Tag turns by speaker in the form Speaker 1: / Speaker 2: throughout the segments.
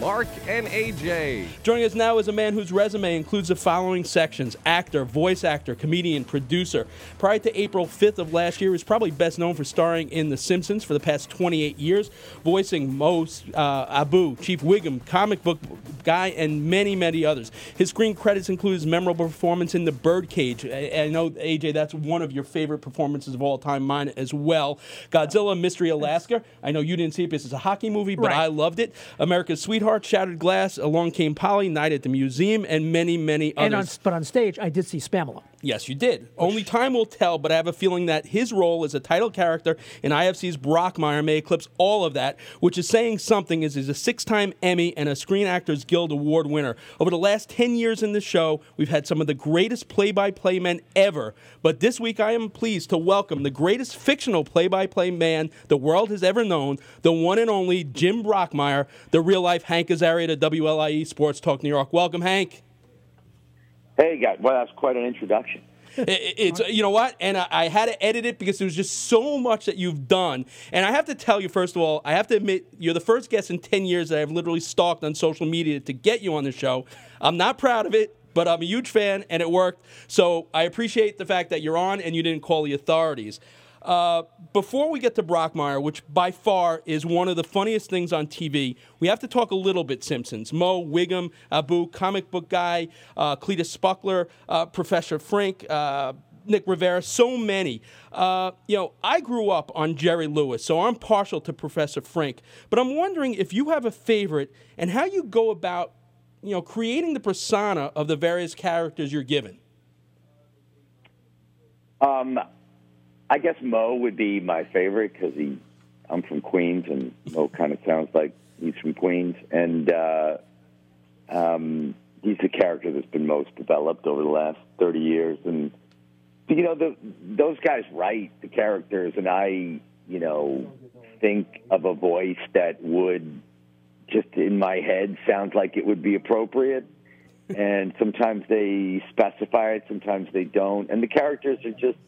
Speaker 1: Mark and AJ.
Speaker 2: Joining us now is a man whose resume includes the following sections actor, voice actor, comedian, producer. Prior to April 5th of last year, he was probably best known for starring in The Simpsons for the past 28 years, voicing Mose, uh, Abu, Chief Wiggum, comic book guy, and many, many others. His screen credits include his memorable performance in The Birdcage. I, I know, AJ, that's one of your favorite performances of all time, mine as well. Godzilla Mystery Alaska. I know you didn't see it because it's a hockey movie, but
Speaker 3: Right.
Speaker 2: I loved it. America's Sweetheart, Shattered Glass, Along Came Polly, Night at the Museum, and many, many
Speaker 3: And on,
Speaker 2: others.
Speaker 3: but on stage, I did see Spamalot.
Speaker 2: Yes, you did. Only time will tell, but I have a feeling that his role as a title character in IFC's Brockmire may eclipse all of that, which is saying something as he's a six-time Emmy and a Screen Actors Guild Award winner. Over the last 10 years in the show, we've had some of the greatest play-by-play men ever, but this week I am pleased to welcome the greatest fictional play-by-play man the world has ever known, the one and only Jim Brockmire, the real-life Hank Azaria to WLIE Sports Talk New York. Welcome, Hank.
Speaker 4: Hey, guys. Well, that's quite an introduction.
Speaker 2: It's you know what, and I, I had to edit it because there was just so much that you've done. And I have to tell you, first of all, I have to admit you're the first guest in ten years that I've literally stalked on social media to get you on the show. I'm not proud of it, but I'm a huge fan, and it worked. So I appreciate the fact that you're on and you didn't call the authorities. Uh, before we get to Brockmire, which by far is one of the funniest things on TV, we have to talk a little bit Simpsons. Moe, Wiggum, Abu, comic book guy, uh, Cletus Spuckler, uh, Professor Frink. uh, Nick Riviera, so many. Uh, you know, I grew up on Jerry Lewis, so I'm partial to Professor Frink. But I'm wondering if you have a favorite and how you go about, you know, creating the persona of the various characters you're given.
Speaker 4: Um, I guess Moe would be my favorite because he, I'm from Queens, and Moe kind of sounds like he's from Queens, and uh, um, he's the character that's been most developed over the last 30 years. And you know, the, those guys write the characters, and I, you know, think of a voice that would just in my head sounds like it would be appropriate. and sometimes they specify it, sometimes they don't. And the characters are just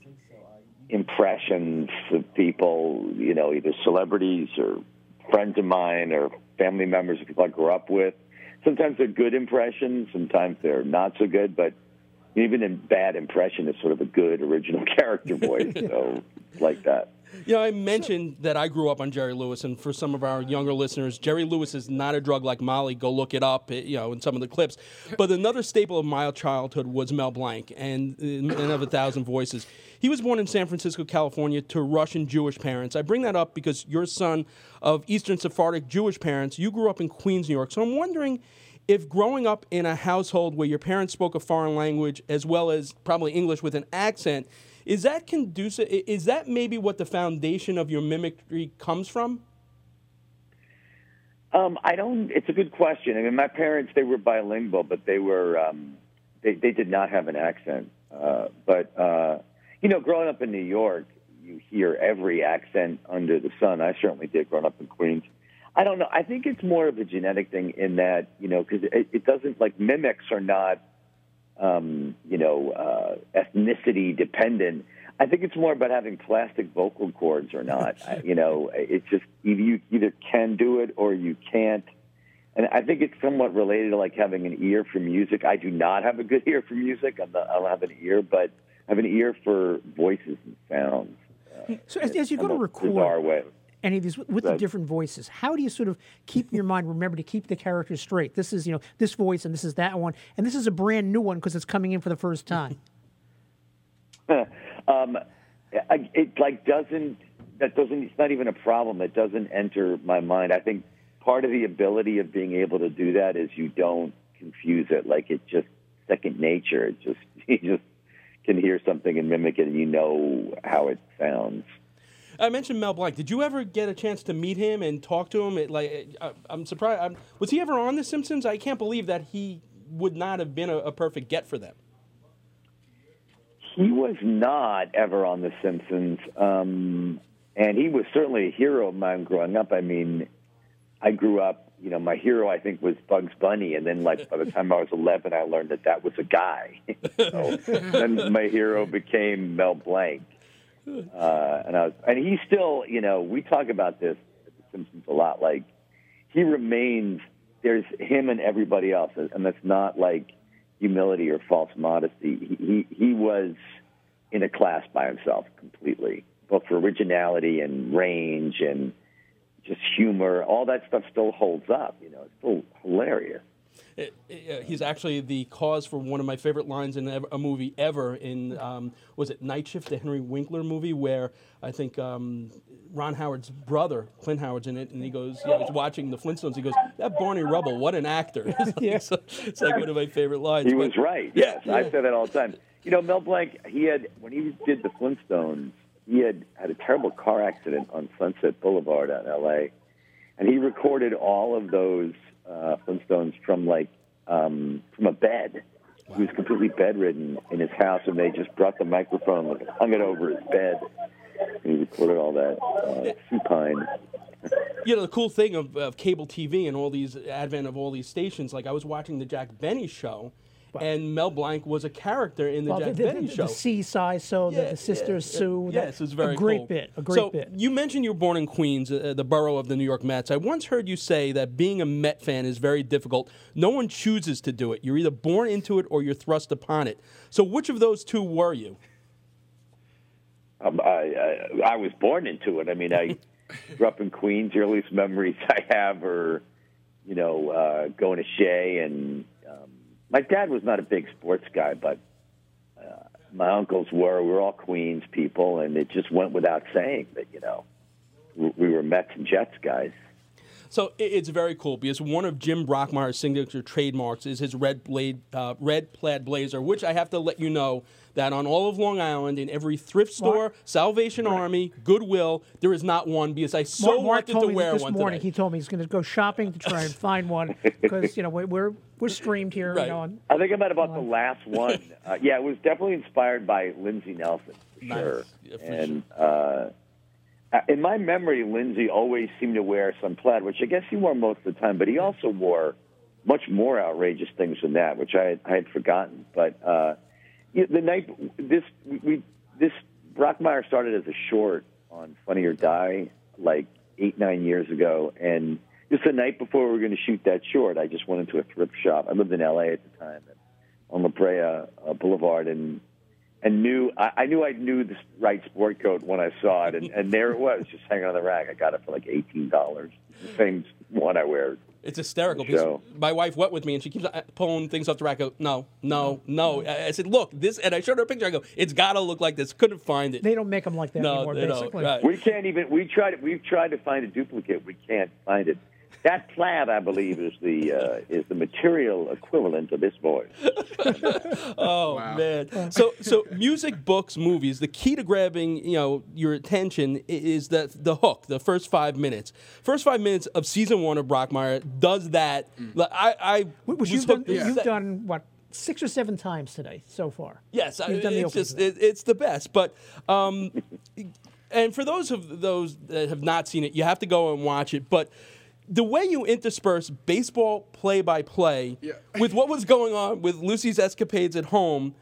Speaker 4: impressions of people, you know, either celebrities or friends of mine or family members of people I grew up with. Sometimes they're good impressions, sometimes they're not so good, but even in bad impression is sort of a good original character voice. so like that.
Speaker 2: You know, I mentioned that I grew up on Jerry Lewis, and for some of our younger listeners, Jerry Lewis is not a drug like Molly. Go look it up, you know, in some of the clips. But another staple of my childhood was Mel Blanc, and and of a thousand voices. He was born in San Francisco, California, to Russian Jewish parents. I bring that up because you're a son of Eastern Sephardic Jewish parents. You grew up in Queens, New York. So I'm wondering if growing up in a household where your parents spoke a foreign language as well as probably English with an accent, is that conducive? Is that maybe what the foundation of your mimicry comes from?
Speaker 4: Um, I don't. It's a good question. I mean, my parents they were bilingual, but they were um, they they did not have an accent. Uh, but uh, you know, growing up in New York, you hear every accent under the sun. I certainly did growing up in Queens. I don't know. I think it's more of a genetic thing in that you know because it, it doesn't like mimics are not um, you know uh, ethnicity dependent. I think it's more about having plastic vocal cords or not. I, you know, it's just either you either can do it or you can't. And I think it's somewhat related to like having an ear for music. I do not have a good ear for music. I'm not, I don't have an ear, but I have an ear for voices and sounds.
Speaker 3: So as, as you go to record. Any of these with with the different voices, how do you sort of keep in your mind, remember to keep the characters straight? This is, you know, this voice and this is that one, and this is a brand new one because it's coming in for the first time.
Speaker 4: um, I- it like doesn't that doesn't it's not even a problem. It doesn't enter my mind. I think part of the ability of being able to do that is you don't confuse it. Like it's just second nature. It just you just can hear something and mimic it and you know how it sounds
Speaker 2: I mentioned Mel Blanc. Did you ever get a chance to meet him and talk to him? It, like, I, I'm surprised. I'm, was he ever on The Simpsons? I can't believe that he would not have been a, a perfect get for them.
Speaker 4: He was not ever on The Simpsons, um, and he was certainly a hero of mine growing up. I mean, I grew up. You know, my hero I think was Bugs Bunny, and then like by the time I was 11, I learned that that was a guy. so then my hero became Mel Blanc, uh, and I was, and he still, you know, we talk about this at The Simpsons a lot. Like he remains. There's him and everybody else, and that's not like humility or false modesty. He, he he was in a class by himself completely, both for originality and range and just humor. All that stuff still holds up. You know, it's still hilarious.
Speaker 2: It- it- he's actually the cause for one of my favorite lines in a movie ever. In um, was it Night Shift, the Henry Winkler movie, where I think um, Ron Howard's brother, Clint Howard's in it, and he goes, yeah, he's watching the Flintstones. He goes, "That Barney Rubble, what an actor!" It's like,
Speaker 3: Yeah.
Speaker 2: so- it's like one of my favorite lines.
Speaker 4: He
Speaker 2: but-
Speaker 4: was right.
Speaker 2: Yeah,
Speaker 4: Yes, I say that all the time. You know, Mel Blanc. He had when he did the Flintstones. He had had a terrible car accident on Sunset Boulevard out in L.A. and he recorded all of those uh, Flintstones from like um, from a bed. He was completely bedridden in his house, and they just brought the microphone, and hung it over his bed. And he recorded all that uh, supine.
Speaker 2: you know the cool thing of, of cable TV and all these advent of all these stations. Like I was watching the Jack Benny show, and Mel Blanc was a character in the
Speaker 3: Well,
Speaker 2: Jack
Speaker 3: the, the,
Speaker 2: Benny
Speaker 3: the,
Speaker 2: show.
Speaker 3: the seaside, so the,
Speaker 2: Yeah,
Speaker 3: the sisters
Speaker 2: yeah,
Speaker 3: Sue.
Speaker 2: yeah.
Speaker 3: that-
Speaker 2: Yes, it's very
Speaker 3: a great
Speaker 2: cool.
Speaker 3: bit. A great
Speaker 2: so
Speaker 3: bit.
Speaker 2: you mentioned you were born in Queens, uh, the borough of the New York Mets. I once heard you say that being a Met fan is very difficult. No one chooses to do it. You're either born into it or you're thrust upon it. So which of those two were you?
Speaker 4: Um, I, I, I was born into it. I mean, I grew up in Queens. The earliest memories I have are, you know, uh, going to Shea. And my dad was not a big sports guy, but uh, my uncles were. We were all Queens people, and it just went without saying that, you know, we we were Mets and Jets guys.
Speaker 2: So it's very cool because one of Jim Brockmire's signature trademarks is his red blade, uh, red plaid blazer, which I have to let you know that on all of Long Island, in every thrift store,
Speaker 3: Mark-
Speaker 2: Salvation Army, Goodwill, there is not one because I so
Speaker 3: Mark, Mark
Speaker 2: wanted
Speaker 3: told
Speaker 2: to
Speaker 3: me
Speaker 2: wear
Speaker 3: this
Speaker 2: one
Speaker 3: morning.
Speaker 2: today.
Speaker 3: He told me he's going to go shopping to try and find one because you know we- we're we're streamed here.
Speaker 2: Right.
Speaker 3: You know, and
Speaker 4: I think I might have bought the last one. Uh, yeah, it was definitely inspired by Lindsey Nelson, for
Speaker 2: Nice.
Speaker 4: sure.
Speaker 2: Yeah, for
Speaker 4: and uh, in my memory, Lindsey always seemed to wear some plaid, which I guess he wore most of the time. But he also wore much more outrageous things than that, which I had, I had forgotten. But uh, the night this we this Brockmire started as a short on Funny or Die like eight nine years ago, and just the night before we were going to shoot that short, I just went into a thrift shop. I lived in L.A. at the time, on La Brea uh, Boulevard, and and knew I, I knew I knew the right sport coat when I saw it, and, and there it was, just hanging on the rack. I got it for like eighteen dollars. The same one I wear.
Speaker 2: It's hysterical because
Speaker 4: show.
Speaker 2: my wife went with me and she keeps uh, pulling things off the rack. I go, no, no, no. I I said, look, this, and I showed her a picture. I go, it's got to look like this. Couldn't find it.
Speaker 3: they don't make them like that
Speaker 2: no,
Speaker 3: anymore. basically,
Speaker 2: Right.
Speaker 4: We can't even. We tried. We've tried to find a duplicate. We can't find it. That plaid, I believe, is the uh, is the material equivalent of this voice.
Speaker 2: Oh man! So so music, books, movies. The key to grabbing you know your attention is that the hook, the first five minutes. First five minutes of season one of Brockmire does that. Like, I I
Speaker 3: which
Speaker 2: was
Speaker 3: you've done.
Speaker 2: hooked the
Speaker 3: You've done what six or seven times today so far.
Speaker 2: Yes, I,
Speaker 3: You've done the
Speaker 2: it's
Speaker 3: opening
Speaker 2: just it, it's the best. But um, and for those of those that have not seen it, you have to go and watch it. But the way you intersperse baseball play-by-play with what was going on with Lucy's escapades at home.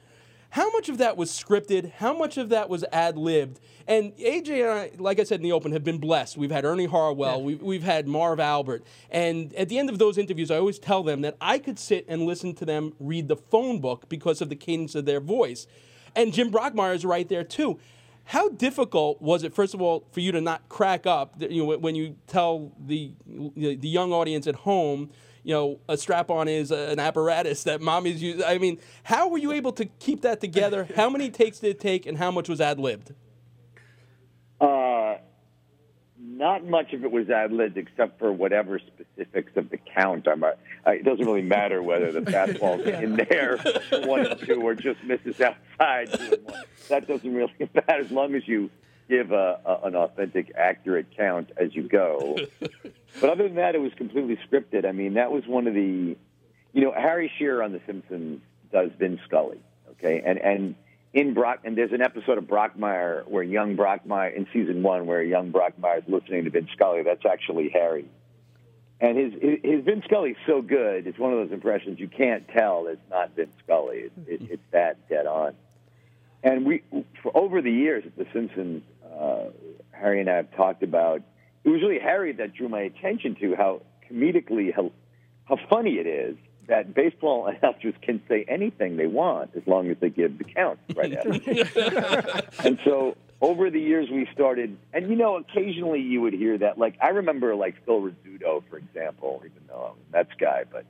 Speaker 2: How much of that was scripted? How much of that was ad libbed? And AJ and I, like I said in the open, have been blessed. We've had Ernie Harwell, we've, we've had Marv Albert. And at the end of those interviews, I always tell them that I could sit and listen to them read the phone book because of the cadence of their voice. And Jim Brockmire is right there too. How difficult was it, first of all, for you to not crack up? You know, when you tell the the young audience at home, you know, a strap-on is an apparatus that mommy's use. I mean, how were you able to keep that together? How many takes did it take, and how much was ad-libbed?
Speaker 4: Uh, not much of it was ad libbed except for whatever specifics of the count. I'm, uh, it doesn't really matter whether the fastball's in there one and two or just misses outside two and one. That doesn't really matter as long as you give a, a, an authentic, accurate count as you go. but other than that, it was completely scripted. I mean, that was one of the, you know, Harry Shearer on The Simpsons does Vin Scully, okay, and and in Brock, and there's an episode of Brockmire where young Brockmire in season one where young Brockmire is listening to Vin Scully. That's actually Harry, and his his Vin Scully's so good. It's one of those impressions you can't tell it's not Vin Scully. It, it, it's that dead on. And we, for over the years at The Simpsons, uh, Harry and I have talked about. It was really Harry that drew my attention to how comedically how, how funny it is that baseball announcers can say anything they want as long as they give the count right after. and so over the years we started, and you know, occasionally you would hear that. Like I remember, like Phil Rizzuto, for example, even though I'm a Mets guy, but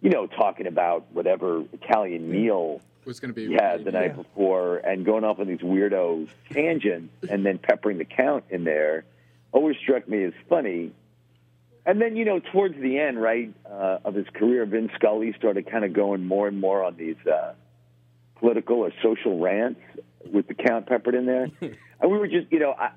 Speaker 4: you know, talking about whatever Italian meal
Speaker 5: was going to be
Speaker 4: he had the night before, and going off on these weirdo tangents, and then peppering the count in there, always struck me as funny. And then, you know, towards the end, right, uh, of his career, Vin Scully started kind of going more and more on these uh, political or social rants with the count peppered in there. and we were just, you know, I,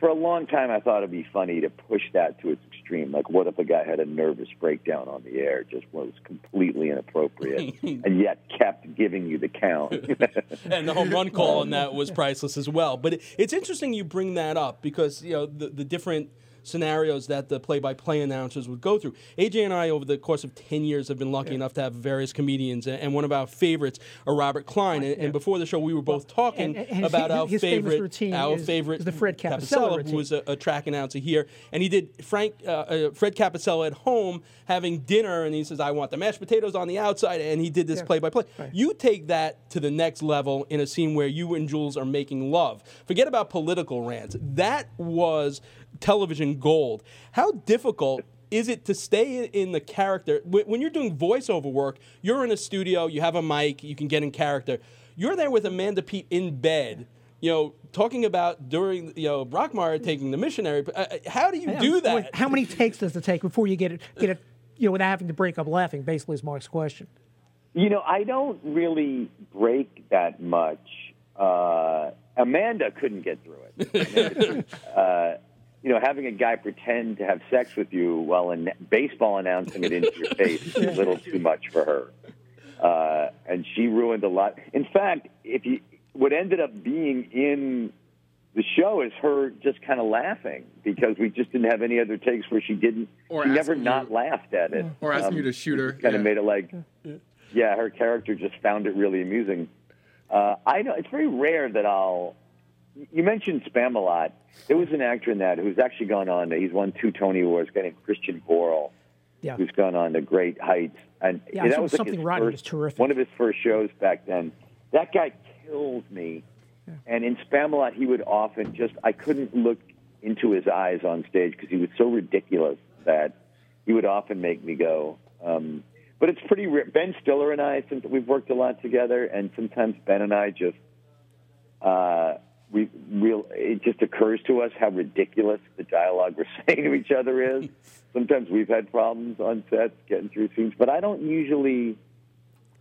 Speaker 4: for a long time, I thought it'd be funny to push that to its extreme. Like, what if a guy had a nervous breakdown on the air, just was completely inappropriate, and yet kept giving you the count?
Speaker 2: and the home run call on that was priceless as well. But it, it's interesting you bring that up because you know the, the different scenarios that the play-by-play announcers would go through. AJ and I, over the course of ten years, have been lucky yeah. enough to have various comedians, and one of our favorites are Robert Klein. And, yeah. and before the show, we were both well, talking
Speaker 3: and, and
Speaker 2: about
Speaker 3: his,
Speaker 2: our
Speaker 3: his
Speaker 2: favorite,
Speaker 3: routine
Speaker 2: our
Speaker 3: is,
Speaker 2: favorite
Speaker 3: is the Fred Capossela,
Speaker 2: who was a, a, track announcer here, and he did Frank uh, uh, Fred Capossela at home having dinner, and he says, "I want the mashed potatoes on the outside," and he did this play-by-play. Right. You take that to the next level in a scene where you and Jules are making love. Forget about political rants. That was television gold. How difficult is it to stay in the character? When you're doing voiceover work, you're in a studio, you have a mic, you can get in character. You're there with Amanda Peet in bed, you know, talking about during, you know, Brockmire taking the missionary. Uh, uh, how do you do that?
Speaker 3: How many takes does it take before you get it, get it, you know, without having to break up laughing? Basically, is Mark's question.
Speaker 4: You know, I don't really break that much. Uh, Amanda couldn't get through it. uh, you know, having a guy pretend to have sex with you while in baseball announcing it into your face is a little too much for her. Uh, and she ruined a lot. In fact, if you what ended up being in the show is her just kind of laughing because we just didn't have any other takes where she didn't. Or she never you, not laughed at it.
Speaker 5: Or asking um, you to shoot her.
Speaker 4: Kind yeah. of made it like, yeah, her character just found it really amusing. Uh, I know it's very rare that I'll you mentioned Spamalot. There was an actor in that who's actually gone on. He's won two Tony Awards. Getting Christian Borle,
Speaker 3: yeah.
Speaker 4: who's gone on to great heights. And
Speaker 3: yeah,
Speaker 4: that was
Speaker 3: like something
Speaker 4: right.
Speaker 3: was terrific.
Speaker 4: One of his first shows back then. That guy kills me. Yeah. And in Spamalot, he would often just I couldn't look into his eyes on stage because he was so ridiculous that he would often make me go. Um, but it's pretty rare. Ben Stiller and I, since we've worked a lot together, and sometimes Ben and I just. Uh, we real it just occurs to us how ridiculous the dialogue we're saying to each other is. Sometimes we've had problems on sets getting through scenes, but I don't usually.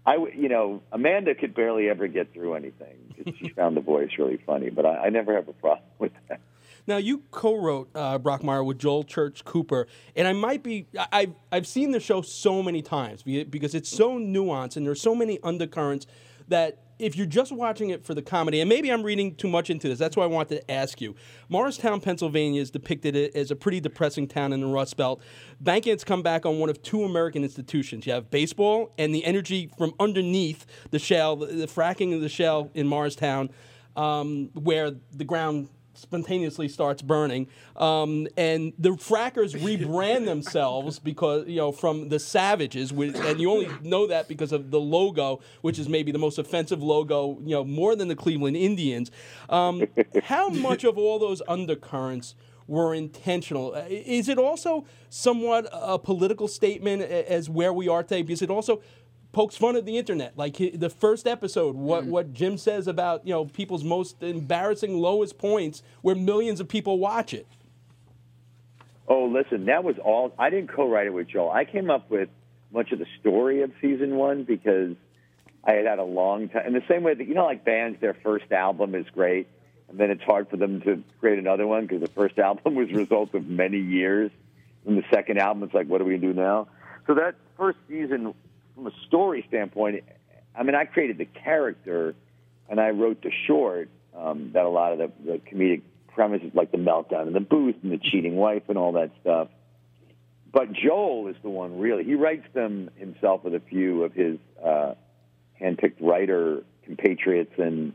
Speaker 4: I you know Amanda could barely ever get through anything. She found the voice really funny, but I, I never have a problem with that.
Speaker 2: Now you co-wrote uh, Brockmire with Joel Church Cooper, and I might be I've I've seen the show so many times because it's so nuanced and there's so many undercurrents that if you're just watching it for the comedy, and maybe I'm reading too much into this, that's why I wanted to ask you. Morristown, Pennsylvania is depicted as a pretty depressing town in the Rust Belt. Banking come back on one of two American institutions. You have baseball and the energy from underneath the shell, the, the fracking of the shell in Morristown, um, where the ground spontaneously starts burning. Um, and the frackers rebrand themselves because, you know, from the savages, and you only know that because of the logo, which is maybe the most offensive logo, you know, more than the Cleveland Indians. Um, how much of all those undercurrents were intentional. Uh, is it also somewhat a political statement as where we are today? Because it also pokes fun at the internet. Like the first episode, what mm. what Jim says about you know people's most embarrassing lowest points, where millions of people watch it.
Speaker 4: Oh, listen, that was all. I didn't co-write it with Joel. I came up with much of the story of season one because I had had a long time. In the same way that you know, like bands, their first album is great, and then it's hard for them to create another one because the first album was a result of many years. And the second album, it's like, what are we gonna do now? So that first season from a story standpoint, I mean, I created the character, and I wrote the short um, that a lot of the, the comedic premises, like the meltdown in the booth and the cheating wife and all that stuff. But Joel is the one really. He writes them himself with a few of his uh, handpicked writer compatriots, and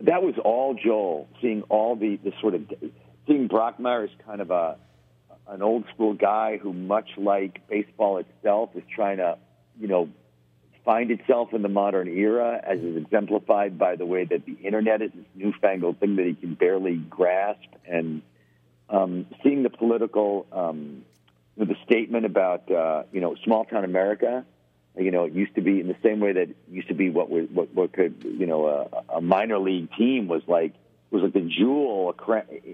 Speaker 4: that was all Joel. Seeing all the the sort of seeing Brockmire as kind of a an old school guy who, much like baseball itself, is trying to, you know, find itself in the modern era, as is exemplified by the way that the internet is this newfangled thing that he can barely grasp, and um, seeing the political, um, the statement about, uh, you know, small town America. You know, it used to be in the same way that used to be what was what, what could you know a, a minor league team was like was like the jewel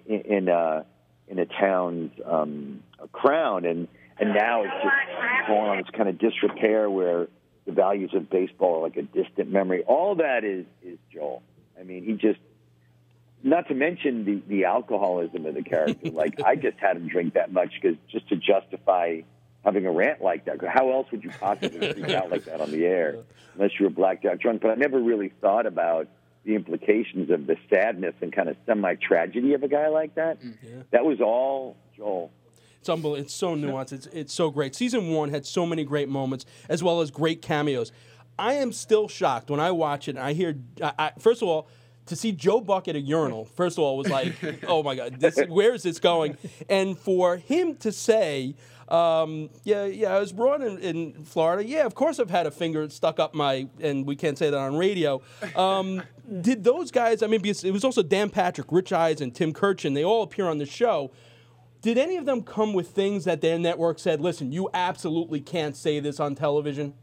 Speaker 4: in. in uh, in a town's um, crown, and and now it's just fallen on this kind of disrepair where the values of baseball are like a distant memory. All that is is Joel. I mean, he just not to mention the the alcoholism of the character. like I just had him drink that much because just to justify having a rant like that. How else would you possibly speak out like that on the air unless you were blacked out drunk? But I never really thought about the implications of the sadness and kind of semi tragedy of a guy like that.
Speaker 2: Mm, yeah.
Speaker 4: That was all Joel.
Speaker 2: It's unbelievable. It's so nuanced. It's it's so great. Season one had so many great moments as well as great cameos. I am still shocked when I watch it and I hear. I, I, first of all, to see Joe Buck at a urinal, first of all, was like, oh my god, this, where is this going? And for him to say. Um, yeah, yeah. I was born in, in, Florida. Yeah, of course I've had a finger stuck up my, and we can't say that on radio. Um, did those guys? I mean, it was also Dan Patrick, Rich Eisen, and Tim Kurkjian. They all appear on the show. Did any of them come with things that their network said, "Listen, you absolutely can't say this on television"?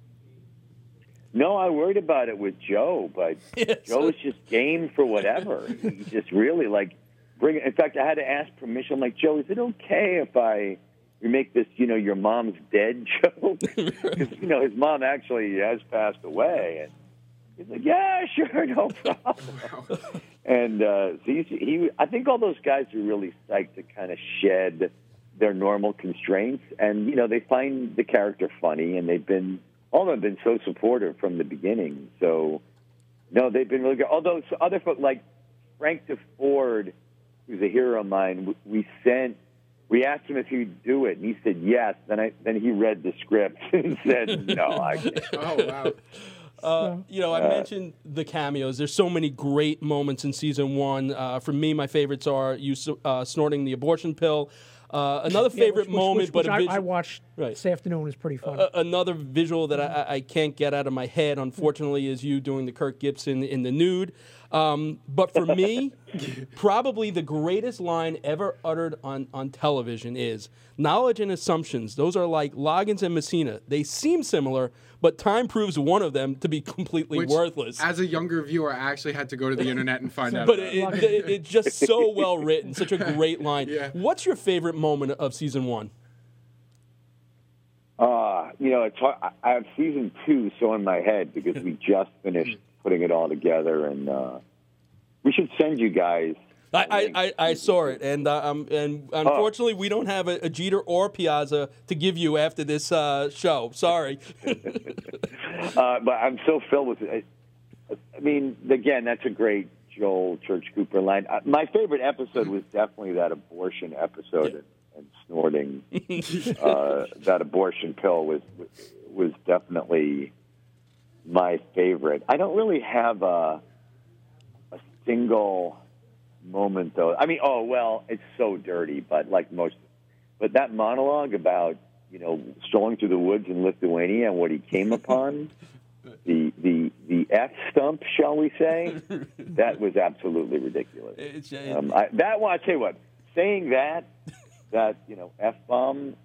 Speaker 4: No, I worried about it with Joe, but yes. Joe was just game for whatever. he just really like bring. In fact, I had to ask permission. I'm like, Joe, is it okay if I we make this, you know, your mom's dead joke? Because you know his mom actually has passed away, and he's like, yeah, sure, no problem. and uh, so he, he, I think all those guys are really psyched to kind of shed their normal constraints, and you know, they find the character funny, and they've been all of them have been so supportive from the beginning. So, no, they've been really good. Although so other folks like Frank Deford, who's a hero of mine, we sent. We asked him if he'd do it, and he said yes. Then I then he read the script and said no. I can't.
Speaker 5: Oh wow.
Speaker 2: Uh, you know, I uh, mentioned the cameos. There's so many great moments in season one. Uh, for me, my favorites are you uh, snorting the abortion pill. Uh, another favorite
Speaker 3: yeah, which,
Speaker 2: moment,
Speaker 3: which, which,
Speaker 2: but
Speaker 3: I,
Speaker 2: vis-
Speaker 3: I, watched right. this afternoon is pretty fun.
Speaker 2: another visual that I, I, can't get out of my head, unfortunately, is you doing the Kirk Gibson in the nude. Um, but for me, probably the greatest line ever uttered on, on television is knowledge and assumptions. Those are like Loggins and Messina. They seem similar, but time proves one of them to be completely
Speaker 5: Which,
Speaker 2: worthless.
Speaker 5: As a younger viewer, I actually had to go to the internet and find out.
Speaker 2: But it, it, it, it's just so well written, such a great line.
Speaker 5: Yeah.
Speaker 2: What's your favorite moment of season one?
Speaker 4: Uh, you know, it's hard. I have season two so in my head because we just finished putting it all together, and uh, we should send you guys.
Speaker 2: I, I, I, saw it, and uh, um, and unfortunately, oh. we don't have a, a, Jeter or Piazza to give you after this uh, show. Sorry.
Speaker 4: Uh, but I'm so filled with it. I mean, again, that's a great Joel Church Cooper line. Uh, my favorite episode was definitely that abortion episode. Yeah and snorting uh, that abortion pill was was definitely my favorite. I don't really have a a single moment though. I mean, oh well, it's so dirty, but like most, but that monologue about you know strolling through the woods in Lithuania and what he came upon. the the the F stump, shall we say? that was absolutely ridiculous. Um, I, that one, I tell you what, saying that that you know f bomb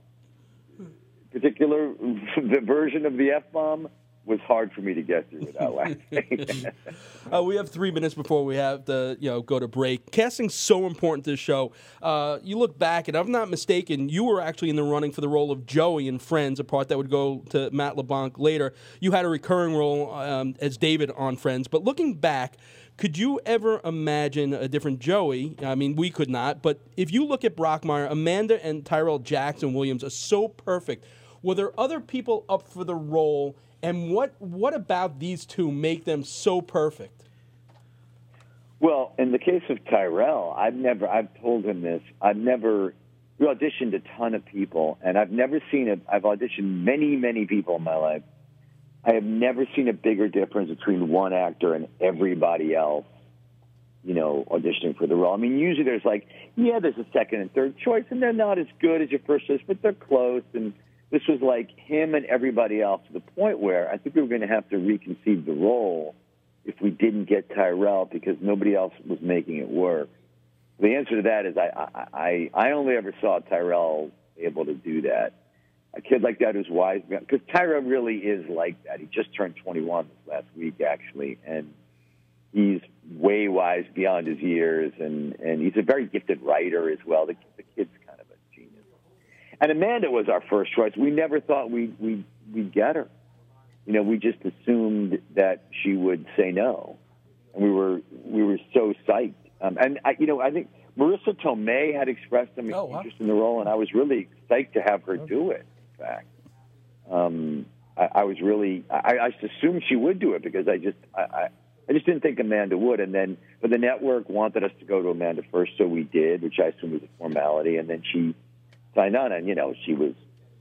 Speaker 4: particular the version of the f bomb was hard for me to get through without laughing.
Speaker 2: uh, we have three minutes before we have to, you know, go to break. Casting's so important to the show. Uh, you look back, and if I'm not mistaken, you were actually in the running for the role of Joey in Friends, a part that would go to Matt LeBlanc later. You had a recurring role um, as David on Friends, but looking back, could you ever imagine a different Joey? I mean, we could not, but if you look at Brockmire, Amanda and Tyrel Jackson Williams are so perfect. Were there other people up for the role, and what what about these two make them so perfect?
Speaker 4: Well, in the case of Tyrel, I've never, I've told him this, I've never, we auditioned a ton of people, and I've never seen it. I've auditioned many, many people in my life. I have never seen a bigger difference between one actor and everybody else, you know, auditioning for the role. I mean, usually there's like, yeah, there's a second and third choice, and they're not as good as your first choice, but they're close. And this was like him and everybody else to the point where I think we were going to have to reconceive the role if we didn't get Tyrel because nobody else was making it work. The answer to that is I I, I only ever saw Tyrel able to do that. A kid like that who's wise because Tyrel really is like that. He just turned 21 this last week actually, and he's way wise beyond his years, and and he's a very gifted writer as well. The, the kid's kind of a genius. And Amanda was our first choice. We never thought we we we'd get her you know, we just assumed that she would say no, and we were we were so psyched. Um, and I, you know, I think Marisa Tomei had expressed some
Speaker 2: Oh, wow.
Speaker 4: interest in the role, and I was really psyched to have her do it. In fact, um, I, I was really I, I just assumed she would do it because I just I, I I just didn't think Amanda would. And then, but the network wanted us to go to Amanda first, so we did, which I assume was a formality. And then she on, and you know, she was.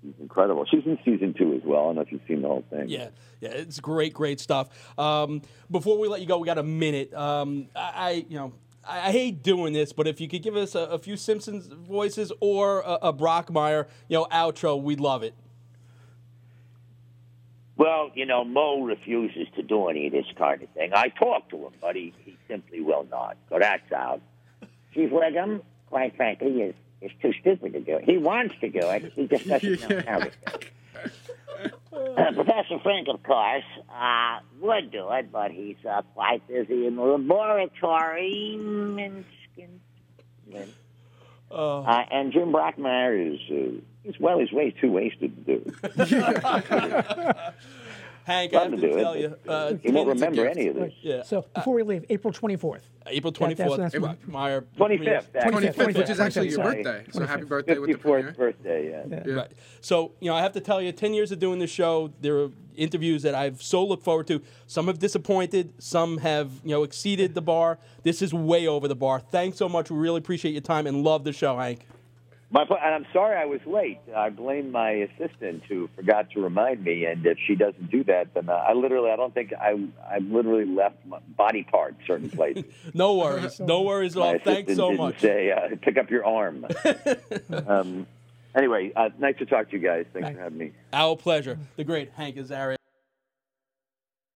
Speaker 4: She's incredible. She's in season two as well. I don't know if you've seen the whole thing.
Speaker 2: Yeah, yeah, it's great, great stuff. Um, before we let you go, we got a minute. Um, I, I, you know, I, I hate doing this, but if you could give us a, a few Simpsons voices or a, a Brockmire, you know, outro, we'd love it.
Speaker 6: Well, you know, Moe refuses to do any of this kind of thing. I talked to him, but he, he simply will not. So that's out. Chief Wiggum, quite frankly, is, is too stupid to do it. He wants to do it. He just doesn't know how to do it. Uh, Professor Frink, of course, uh, would do it, but he's uh, quite busy in the laboratory. Minskin. Uh, and Jim Brockmire is, uh, he's, well, he's way too wasted to do it.
Speaker 2: Hank, I
Speaker 4: Fun
Speaker 2: have
Speaker 4: to
Speaker 2: to tell
Speaker 4: it.
Speaker 2: you, uh,
Speaker 4: He won't remember any of this.
Speaker 2: Yeah.
Speaker 3: So before we leave, April 24th.
Speaker 2: April
Speaker 3: That-
Speaker 2: twenty
Speaker 3: that's-
Speaker 2: fourth.
Speaker 3: that's what-
Speaker 2: Brockmire.
Speaker 4: 25th, actually.
Speaker 5: 25th, which is actually your
Speaker 3: 25th.
Speaker 5: birthday. So happy birthday with the
Speaker 4: 54th
Speaker 5: premiere.
Speaker 4: birthday, yeah.
Speaker 5: Yeah.
Speaker 2: Right. So, you know, I have to tell you, 10 years of doing this show, there are interviews that I've so looked forward to. Some have disappointed, some have, you know, exceeded the bar. This is way over the bar. Thanks so much. We really appreciate your time and love the show, Hank.
Speaker 4: My, and I'm sorry I was late. I blame my assistant who forgot to remind me. And if she doesn't do that, then uh, I literally, I don't think I, I literally left my body parts certain places.
Speaker 2: No worries. No worries at
Speaker 4: my
Speaker 2: all.
Speaker 4: assistant
Speaker 2: Thanks so
Speaker 4: didn't
Speaker 2: much.
Speaker 4: say, uh, pick up your arm. um, anyway, uh, nice to talk to you guys. Thanks
Speaker 3: Thanks.
Speaker 4: for having me.
Speaker 2: Our pleasure. The great Hank Azaria.